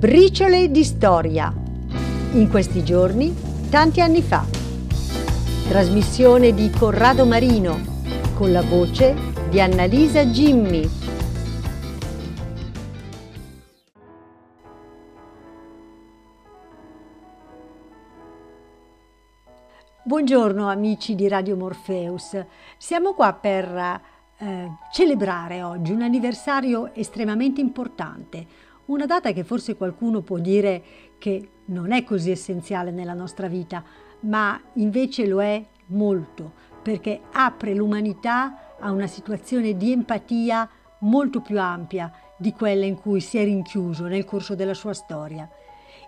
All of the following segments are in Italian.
Briciole di storia. In questi giorni, tanti anni fa. Trasmissione di Corrado Marino con la voce di Annalisa Gimmi. Buongiorno amici di Radio Morpheus. Siamo qua per eh, celebrare oggi un anniversario estremamente importante una data che forse qualcuno può dire che non è così essenziale nella nostra vita, ma invece lo è molto, perché apre l'umanità a una situazione di empatia molto più ampia di quella in cui si è rinchiuso nel corso della sua storia.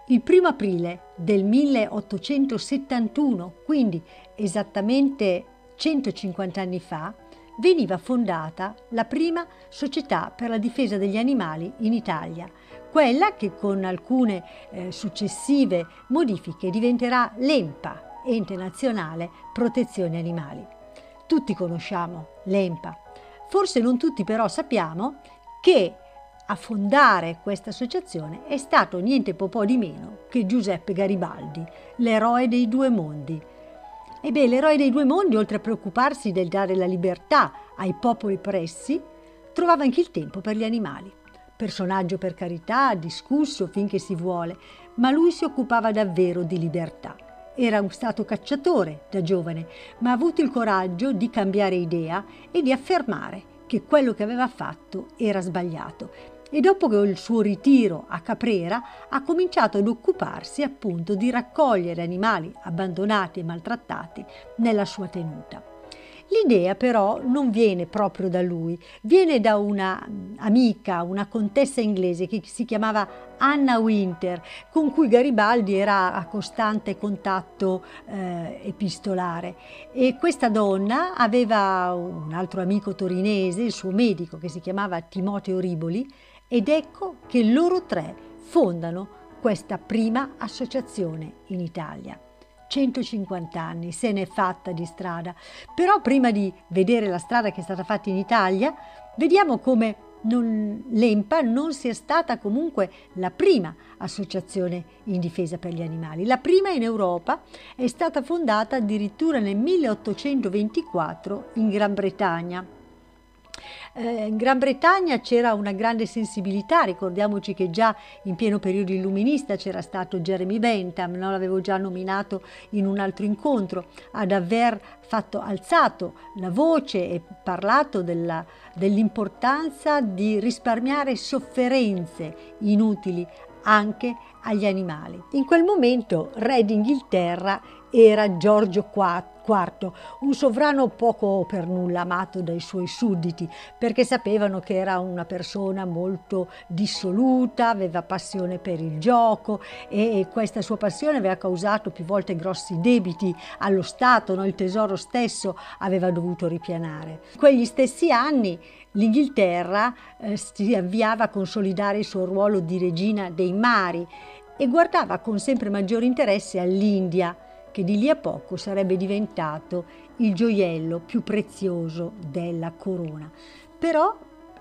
Il primo aprile del 1871, quindi esattamente 150 anni fa, veniva fondata la prima società per la difesa degli animali in Italia, quella che con alcune eh, successive modifiche diventerà l'EMPA, Ente Nazionale Protezione Animali. Tutti conosciamo l'EMPA, forse non tutti però sappiamo che a fondare questa associazione è stato niente po' di meno che Giuseppe Garibaldi, l'eroe dei due mondi. Ebbene, l'eroe dei due mondi, oltre a preoccuparsi del dare la libertà ai popoli pressi, trovava anche il tempo per gli animali personaggio per carità, discusso finché si vuole, ma lui si occupava davvero di libertà. Era stato cacciatore da giovane, ma ha avuto il coraggio di cambiare idea e di affermare che quello che aveva fatto era sbagliato. E dopo il suo ritiro a Caprera ha cominciato ad occuparsi appunto di raccogliere animali abbandonati e maltrattati nella sua tenuta. L'idea però non viene proprio da lui, viene da una amica, una contessa inglese che si chiamava Anna Winter, con cui Garibaldi era a costante contatto eh, epistolare. E questa donna aveva un altro amico torinese, il suo medico, che si chiamava Timoteo Riboli, ed ecco che loro tre fondano questa prima associazione in Italia. 150 anni, se n'è fatta di strada. Però prima di vedere la strada che è stata fatta in Italia, vediamo come non, l'EMPA non sia stata comunque la prima associazione in difesa per gli animali. La prima in Europa è stata fondata addirittura nel 1824 in Gran Bretagna eh, in Gran Bretagna c'era una grande sensibilità, ricordiamoci che già in pieno periodo illuminista c'era stato Jeremy Bentham, no? l'avevo già nominato in un altro incontro, ad aver fatto, alzato la voce e parlato della, dell'importanza di risparmiare sofferenze inutili anche agli animali. In quel momento re d'Inghilterra era Giorgio IV, un sovrano poco per nulla amato dai suoi sudditi, perché sapevano che era una persona molto dissoluta, aveva passione per il gioco e questa sua passione aveva causato più volte grossi debiti allo Stato, no? il tesoro stesso aveva dovuto ripianare. In quegli stessi anni l'Inghilterra eh, si avviava a consolidare il suo ruolo di regina dei mari e guardava con sempre maggiore interesse all'India, che di lì a poco sarebbe diventato il gioiello più prezioso della corona. Però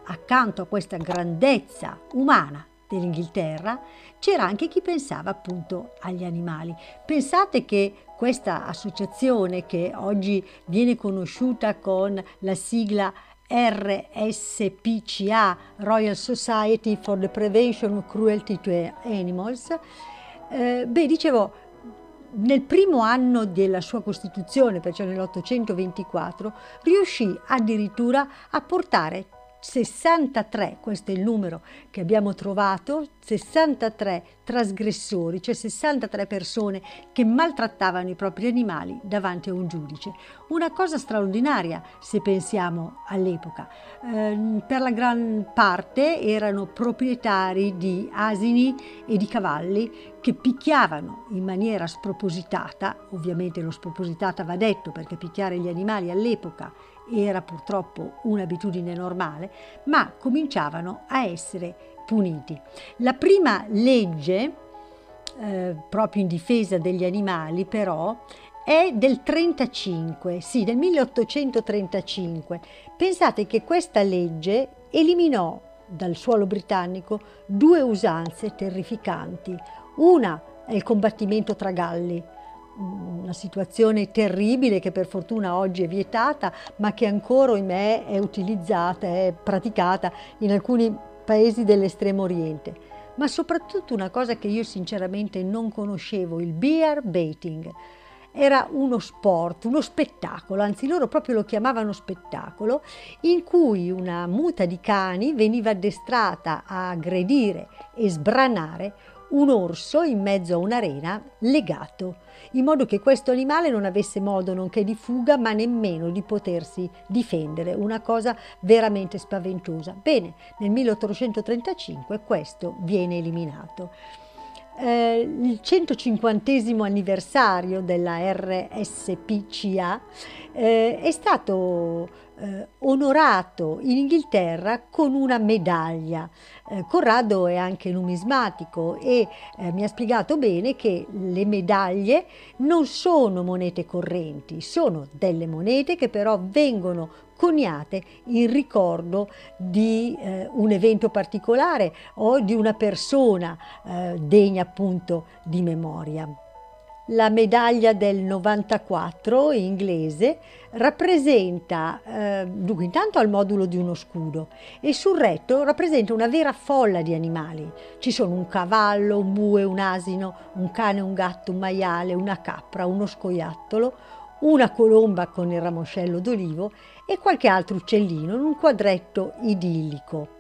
accanto a questa grandezza umana dell'Inghilterra c'era anche chi pensava appunto agli animali. Pensate che questa associazione che oggi viene conosciuta con la sigla RSPCA, Royal Society for the Prevention of Cruelty to Animals, eh, beh, dicevo, nel primo anno della sua costituzione, perciò nell'824, riuscì addirittura a portare 63, questo è il numero che abbiamo trovato, 63 trasgressori, cioè 63 persone che maltrattavano i propri animali davanti a un giudice. Una cosa straordinaria se pensiamo all'epoca. Eh, per la gran parte erano proprietari di asini e di cavalli che picchiavano in maniera spropositata, ovviamente lo spropositata va detto perché picchiare gli animali all'epoca era purtroppo un'abitudine normale, ma cominciavano a essere puniti. La prima legge, eh, proprio in difesa degli animali, però, è del 35, sì, del 1835. Pensate che questa legge eliminò dal suolo britannico due usanze terrificanti. Una è il combattimento tra galli, una situazione terribile che per fortuna oggi è vietata, ma che ancora in me è utilizzata, è praticata in alcuni paesi dell'estremo oriente. Ma soprattutto una cosa che io sinceramente non conoscevo, il bear baiting. Era uno sport, uno spettacolo, anzi loro proprio lo chiamavano spettacolo, in cui una muta di cani veniva addestrata a aggredire e sbranare un orso in mezzo a un'arena legato, in modo che questo animale non avesse modo nonché di fuga, ma nemmeno di potersi difendere, una cosa veramente spaventosa. Bene, nel 1835 questo viene eliminato. Eh, il 150 anniversario della RSPCA eh, è stato eh, onorato in Inghilterra con una medaglia. Eh, Corrado è anche numismatico e eh, mi ha spiegato bene che le medaglie non sono monete correnti, sono delle monete che però vengono coniate in ricordo di eh, un evento particolare o di una persona eh, degna appunto di memoria. La medaglia del 94 inglese rappresenta, eh, dunque intanto al modulo di uno scudo e sul retto rappresenta una vera folla di animali. Ci sono un cavallo, un bue, un asino, un cane, un gatto, un maiale, una capra, uno scoiattolo, una colomba con il ramoscello d'olivo e qualche altro uccellino in un quadretto idillico.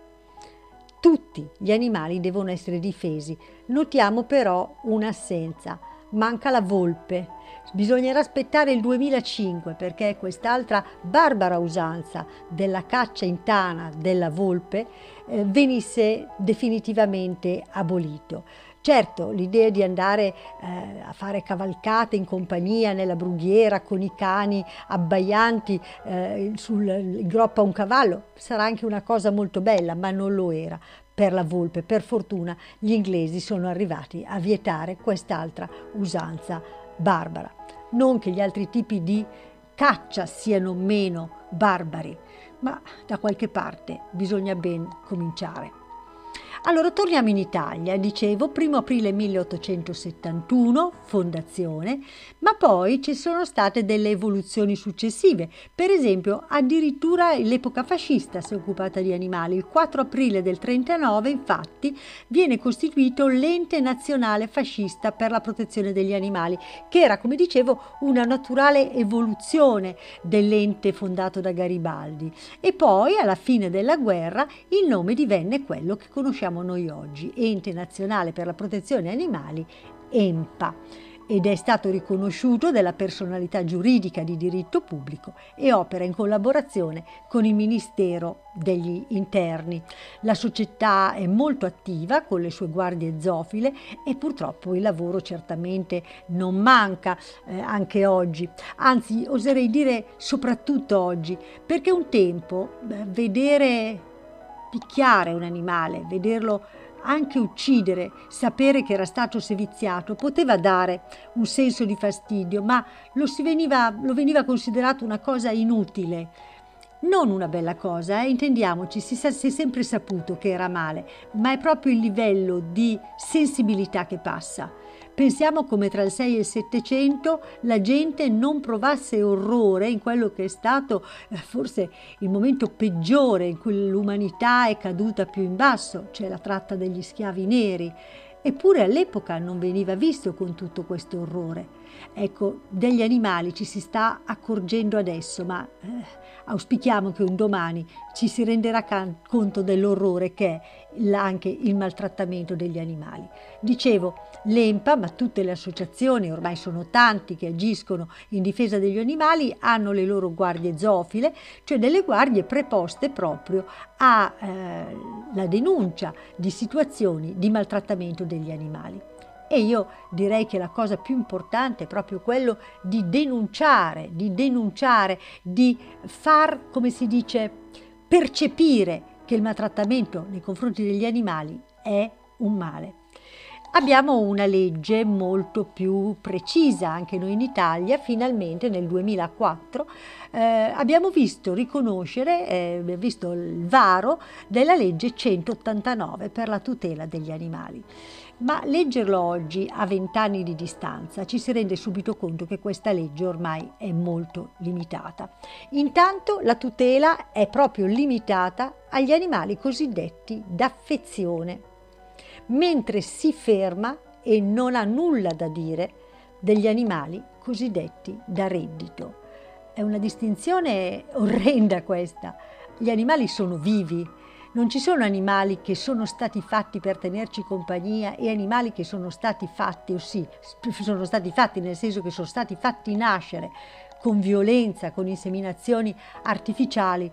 Tutti gli animali devono essere difesi. Notiamo però un'assenza manca la volpe. Bisognerà aspettare il 2005 perché quest'altra barbara usanza della caccia in tana della volpe eh, venisse definitivamente abolito. Certo, l'idea di andare eh, a fare cavalcate in compagnia nella brughiera con i cani abbaianti eh, sul, in groppa a un cavallo sarà anche una cosa molto bella, ma non lo era per la volpe. Per fortuna gli inglesi sono arrivati a vietare quest'altra usanza barbara. Non che gli altri tipi di caccia siano meno barbari, ma da qualche parte bisogna ben cominciare. Allora torniamo in Italia, dicevo, 1 aprile 1871, fondazione, ma poi ci sono state delle evoluzioni successive. Per esempio, addirittura l'epoca fascista si è occupata di animali. Il 4 aprile del 39, infatti, viene costituito l'Ente Nazionale Fascista per la protezione degli animali, che era, come dicevo, una naturale evoluzione dell'ente fondato da Garibaldi. E poi, alla fine della guerra, il nome divenne quello che conosciamo conosciamo noi oggi, Ente Nazionale per la Protezione Animali, EMPA, ed è stato riconosciuto della personalità giuridica di diritto pubblico e opera in collaborazione con il Ministero degli Interni. La società è molto attiva con le sue guardie zoofile e purtroppo il lavoro certamente non manca eh, anche oggi, anzi oserei dire soprattutto oggi, perché un tempo eh, vedere picchiare un animale, vederlo anche uccidere, sapere che era stato seviziato, poteva dare un senso di fastidio, ma lo, veniva, lo veniva considerato una cosa inutile. Non una bella cosa, eh? intendiamoci, si, sa, si è sempre saputo che era male, ma è proprio il livello di sensibilità che passa. Pensiamo come tra il 6 e il 700 la gente non provasse orrore in quello che è stato eh, forse il momento peggiore in cui l'umanità è caduta più in basso, cioè la tratta degli schiavi neri. Eppure all'epoca non veniva visto con tutto questo orrore. Ecco, degli animali ci si sta accorgendo adesso, ma eh, auspichiamo che un domani ci si renderà conto dell'orrore che è anche il maltrattamento degli animali. Dicevo, l'EMPA, ma tutte le associazioni, ormai sono tanti che agiscono in difesa degli animali, hanno le loro guardie zoofile, cioè delle guardie preposte proprio alla eh, denuncia di situazioni di maltrattamento degli animali. E io direi che la cosa più importante è proprio quello di denunciare, di denunciare, di far, come si dice, percepire che il maltrattamento nei confronti degli animali è un male. abbiamo una legge molto più precisa, anche noi in Italia, finalmente nel 2004 eh, abbiamo visto riconoscere, eh, visto il varo della legge 189 per la tutela degli animali. Ma leggerlo oggi, a vent'anni di distanza, ci si rende subito conto che questa legge ormai è molto limitata. Intanto la tutela è proprio limitata agli animali cosiddetti d'affezione, mentre si ferma e non ha nulla da dire degli animali cosiddetti da reddito. È una distinzione orrenda questa. Gli animali sono vivi, non ci sono animali che sono stati fatti per tenerci compagnia e animali che sono stati fatti, o sì, sono stati fatti nel senso che sono stati fatti nascere con violenza, con inseminazioni artificiali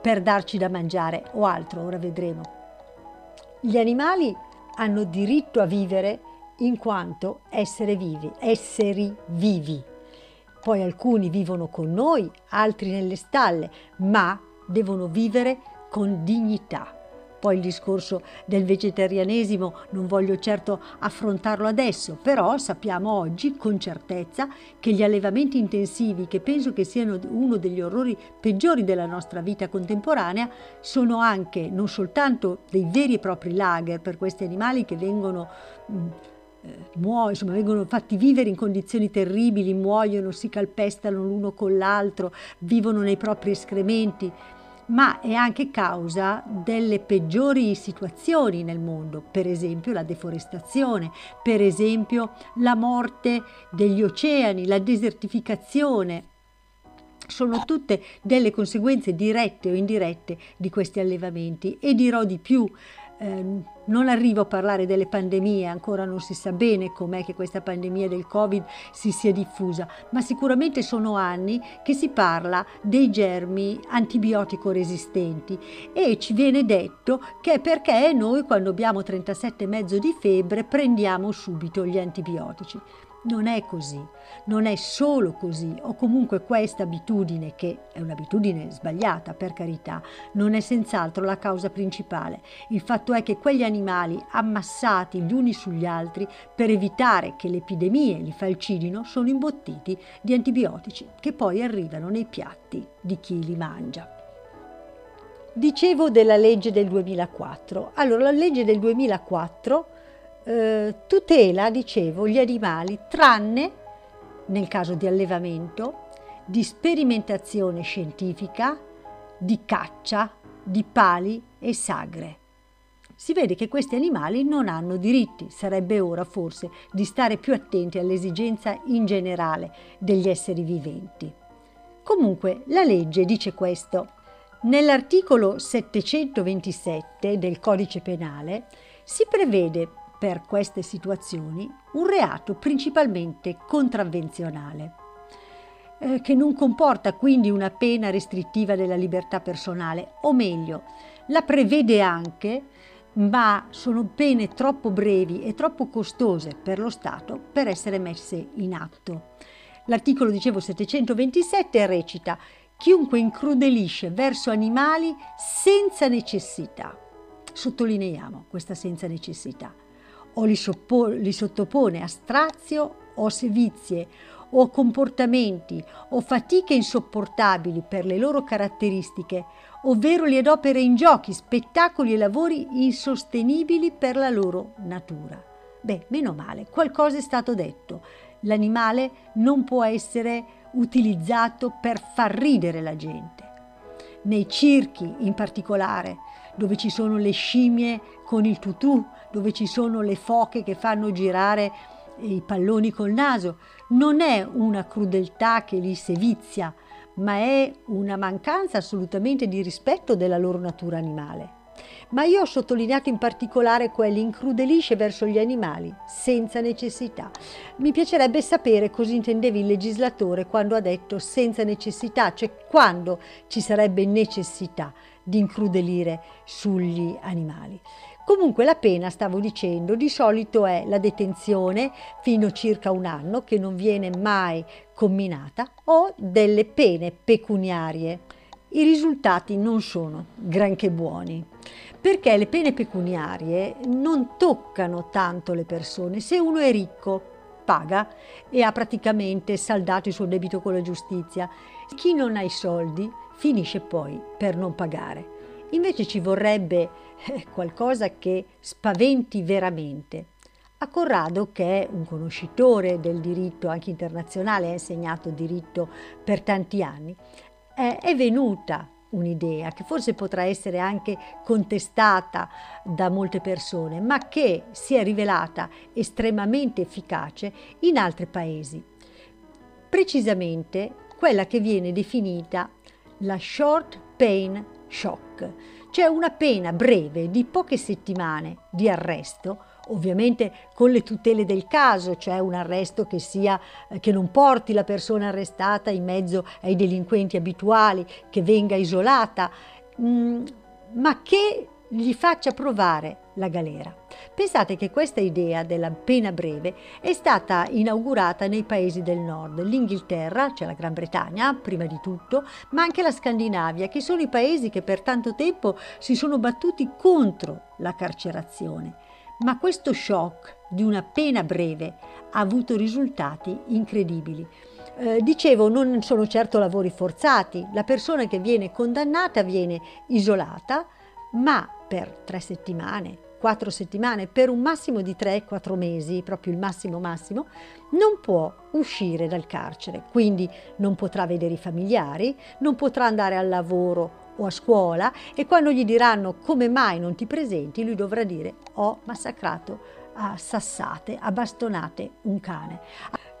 per darci da mangiare o altro, ora vedremo. Gli animali hanno diritto a vivere in quanto essere vivi, esseri vivi. Poi alcuni vivono con noi, altri nelle stalle, ma devono vivere con dignità. Poi il discorso del vegetarianesimo non voglio certo affrontarlo adesso, però sappiamo oggi con certezza che gli allevamenti intensivi, che penso che siano uno degli orrori peggiori della nostra vita contemporanea, sono anche non soltanto dei veri e propri lager per questi animali che vengono... Mh, mm, eh, muoiono, insomma, vengono fatti vivere in condizioni terribili, muoiono, si calpestano l'uno con l'altro, vivono nei propri escrementi ma è anche causa delle peggiori situazioni nel mondo, per esempio la deforestazione, per esempio la morte degli oceani, la desertificazione. Sono tutte delle conseguenze dirette o indirette di questi allevamenti e dirò di più. Eh, non arrivo a parlare delle pandemie, ancora non si sa bene com'è che questa pandemia del Covid si sia diffusa, ma sicuramente sono anni che si parla dei germi antibiotico resistenti e ci viene detto che è perché noi quando abbiamo 37,5 di febbre prendiamo subito gli antibiotici. Non è così, non è solo così, o comunque questa abitudine, che è un'abitudine sbagliata per carità, non è senz'altro la causa principale. Il fatto è che quegli animali ammassati gli uni sugli altri per evitare che le epidemie li falcidino sono imbottiti di antibiotici che poi arrivano nei piatti di chi li mangia. Dicevo della legge del 2004. Allora, la legge del 2004 eh, tutela, dicevo, gli animali tranne nel caso di allevamento, di sperimentazione scientifica, di caccia, di pali e sagre. Si vede che questi animali non hanno diritti, sarebbe ora forse di stare più attenti all'esigenza in generale degli esseri viventi. Comunque la legge dice questo. Nell'articolo 727 del Codice Penale si prevede per queste situazioni un reato principalmente contravvenzionale, eh, che non comporta quindi una pena restrittiva della libertà personale, o meglio, la prevede anche, ma sono pene troppo brevi e troppo costose per lo Stato per essere messe in atto. L'articolo, dicevo, 727 recita chiunque incrudelisce verso animali senza necessità. Sottolineiamo questa senza necessità o li, soppo- li sottopone a strazio o sevizie o comportamenti o fatiche insopportabili per le loro caratteristiche, ovvero li adopera in giochi, spettacoli e lavori insostenibili per la loro natura. Beh, meno male, qualcosa è stato detto. L'animale non può essere utilizzato per far ridere la gente. Nei circhi in particolare, dove ci sono le scimmie con il tutù, dove ci sono le foche che fanno girare i palloni col naso. Non è una crudeltà che li sevizia, ma è una mancanza assolutamente di rispetto della loro natura animale. Ma io ho sottolineato in particolare quelli incrudelisce verso gli animali, senza necessità. Mi piacerebbe sapere cosa intendeva il legislatore quando ha detto senza necessità, cioè quando ci sarebbe necessità di incrudelire sugli animali. Comunque la pena, stavo dicendo, di solito è la detenzione fino a circa un anno, che non viene mai comminata, o delle pene pecuniarie. I risultati non sono granché buoni. perché le pene pecuniarie non toccano tanto le persone. Se uno è ricco, paga e ha praticamente saldato il suo debito con la giustizia. Chi non ha i soldi finisce poi per non pagare. Invece ci vorrebbe eh, qualcosa che spaventi veramente. A Corrado, che è un conoscitore del diritto anche internazionale, ha insegnato diritto per tanti anni, è venuta un'idea che forse potrà essere anche contestata da molte persone, ma che si è rivelata estremamente efficace in altri paesi. Precisamente quella che viene definita la short pain shock, cioè una pena breve di poche settimane di arresto ovviamente con le tutele del caso, cioè un arresto che, sia, eh, che non porti la persona arrestata in mezzo ai delinquenti abituali, che venga isolata, mm, ma che gli faccia provare la galera. Pensate che questa idea della pena breve è stata inaugurata nei paesi del nord, l'Inghilterra, cioè la Gran Bretagna prima di tutto, ma anche la Scandinavia, che sono i paesi che per tanto tempo si sono battuti contro la carcerazione. Ma questo shock di una pena breve ha avuto risultati incredibili. Eh, dicevo, non sono certo lavori forzati, la persona che viene condannata viene isolata, ma per tre settimane, quattro settimane, per un massimo di tre, quattro mesi, proprio il massimo massimo, non può uscire dal carcere, quindi non potrà vedere i familiari, non potrà andare al lavoro o a scuola e quando gli diranno come mai non ti presenti, lui dovrà dire ho massacrato a sassate, a bastonate un cane.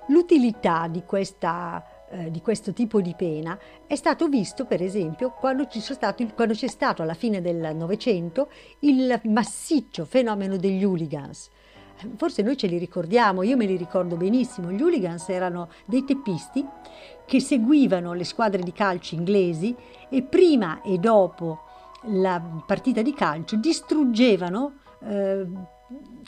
L'utilità di, questa, eh, di questo tipo di pena è stato visto per esempio quando, stato, quando c'è stato alla fine del Novecento il massiccio fenomeno degli hooligans forse noi ce li ricordiamo, io me li ricordo benissimo, gli hooligans erano dei teppisti che seguivano le squadre di calcio inglesi e prima e dopo la partita di calcio distruggevano eh,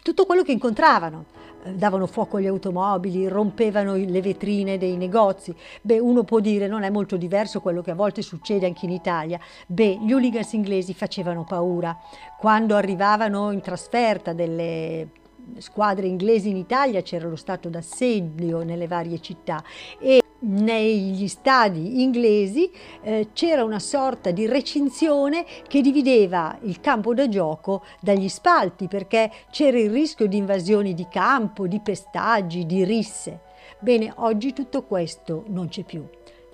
tutto quello che incontravano. Davano fuoco agli automobili, rompevano le vetrine dei negozi. Beh, uno può dire non è molto diverso quello che a volte succede anche in Italia. Beh, gli hooligans inglesi facevano paura. Quando arrivavano in trasferta delle squadre inglesi in Italia c'era lo stato d'assedio nelle varie città e negli stadi inglesi eh, c'era una sorta di recinzione che divideva il campo da gioco dagli spalti perché c'era il rischio di invasioni di campo, di pestaggi, di risse. Bene, oggi tutto questo non c'è più.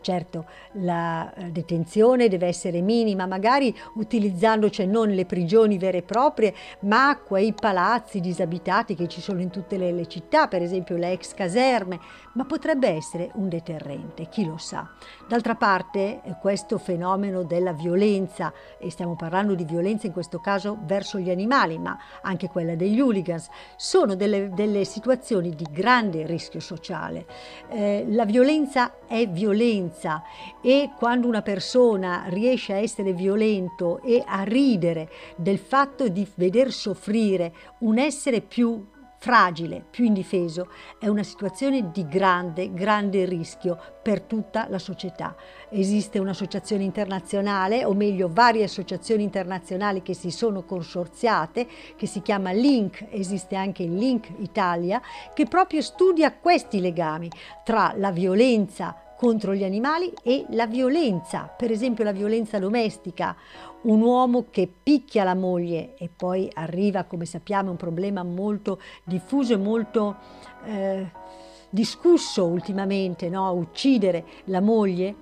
Certo, la eh, detenzione deve essere minima, magari utilizzando cioè non le prigioni vere e proprie, ma quei palazzi disabitati che ci sono in tutte le, le città, per esempio le ex caserme, ma potrebbe essere un deterrente, chi lo sa. D'altra parte, eh, questo fenomeno della violenza, e stiamo parlando di violenza in questo caso verso gli animali, ma anche quella degli hooligans, sono delle, delle situazioni di grande rischio sociale. Eh, la violenza è violenza violenza e quando una persona riesce a essere violento e a ridere del fatto di veder soffrire un essere più fragile, più indifeso, è una situazione di grande, grande rischio per tutta la società. Esiste un'associazione internazionale, o meglio varie associazioni internazionali che si sono consorziate, che si chiama Link, esiste anche Link Italia, che proprio studia questi legami tra la violenza contro gli animali e la violenza, per esempio la violenza domestica, un uomo che picchia la moglie e poi arriva, come sappiamo, un problema molto diffuso e molto eh, discusso ultimamente, no? uccidere la moglie,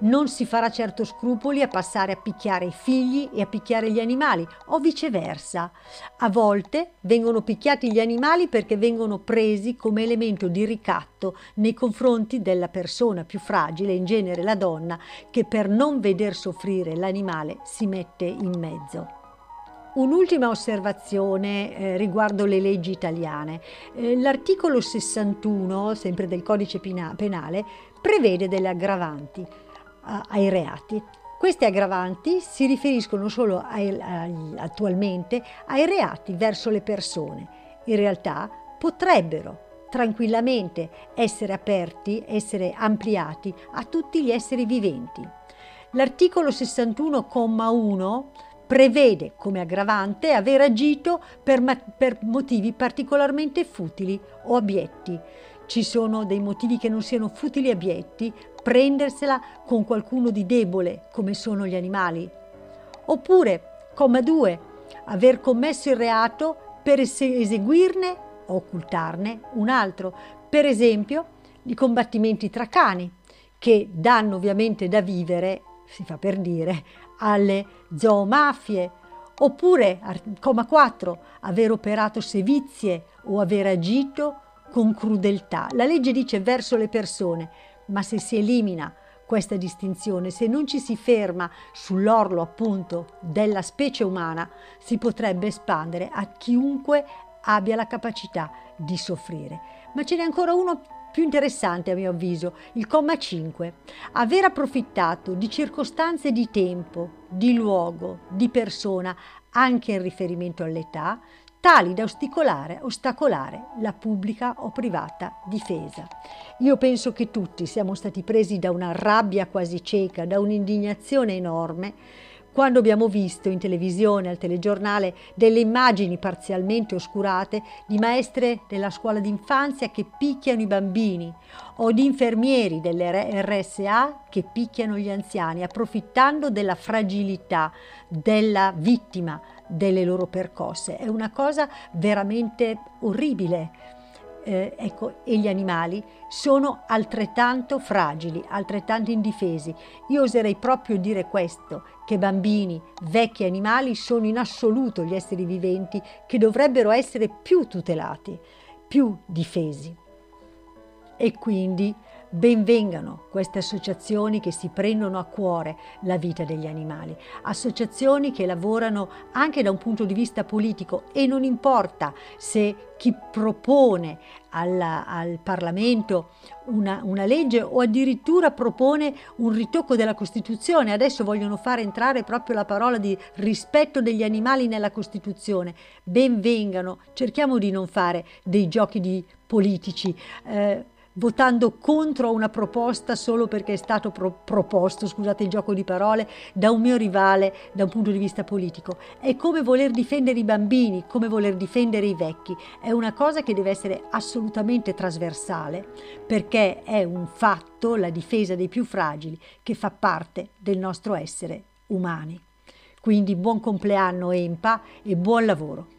non si farà certo scrupoli a passare a picchiare i figli e a picchiare gli animali, o viceversa. A volte vengono picchiati gli animali perché vengono presi come elemento di ricatto nei confronti della persona più fragile, in genere la donna, che per non veder soffrire l'animale si mette in mezzo. Un'ultima osservazione eh, riguardo le leggi italiane. Eh, l'articolo 61, sempre del codice penale, prevede delle aggravanti ai reati. Queste aggravanti si riferiscono solo ai, ai, attualmente ai reati verso le persone. In realtà potrebbero tranquillamente essere aperti, essere ampliati a tutti gli esseri viventi. L'articolo 61,1 prevede come aggravante aver agito per, per motivi particolarmente futili o abietti. Ci sono dei motivi che non siano futili e abietti, prendersela con qualcuno di debole, come sono gli animali. Oppure, comma 2, aver commesso il reato per eseguirne o occultarne un altro, per esempio i combattimenti tra cani, che danno ovviamente da vivere, si fa per dire, alle zoomafie, oppure, comma 4, aver operato sevizie o aver agito con crudeltà. La legge dice verso le persone, ma se si elimina questa distinzione, se non ci si ferma sull'orlo appunto della specie umana, si potrebbe espandere a chiunque abbia la capacità di soffrire. Ma ce n'è ancora uno più interessante a mio avviso, il comma 5. Aver approfittato di circostanze di tempo, di luogo, di persona, anche in riferimento all'età, tali da ostacolare, ostacolare la pubblica o privata difesa. Io penso che tutti siamo stati presi da una rabbia quasi cieca, da un'indignazione enorme, quando abbiamo visto in televisione, al telegiornale, delle immagini parzialmente oscurate di maestre della scuola d'infanzia che picchiano i bambini o di infermieri delle RSA che picchiano gli anziani, approfittando della fragilità della vittima delle loro percosse. È una cosa veramente orribile eh, ecco, e gli animali sono altrettanto fragili, altrettanto indifesi. Io oserei proprio dire questo, che bambini, vecchi animali sono in assoluto gli esseri viventi che dovrebbero essere più tutelati, più difesi. E quindi Benvengano queste associazioni che si prendono a cuore la vita degli animali, associazioni che lavorano anche da un punto di vista politico e non importa se chi propone alla, al Parlamento una, una, legge o addirittura propone un ritocco della Costituzione. Adesso vogliono fare entrare proprio la parola di rispetto degli animali nella Costituzione. Benvengano, cerchiamo di non fare dei giochi di politici. Eh, votando contro una proposta solo perché è stato pro- proposto, scusate il gioco di parole, da un mio rivale da un punto di vista politico. È come voler difendere i bambini, come voler difendere i vecchi. È una cosa che deve essere assolutamente trasversale perché è un fatto, la difesa dei più fragili, che fa parte del nostro essere umani. Quindi buon compleanno EMPA e buon lavoro.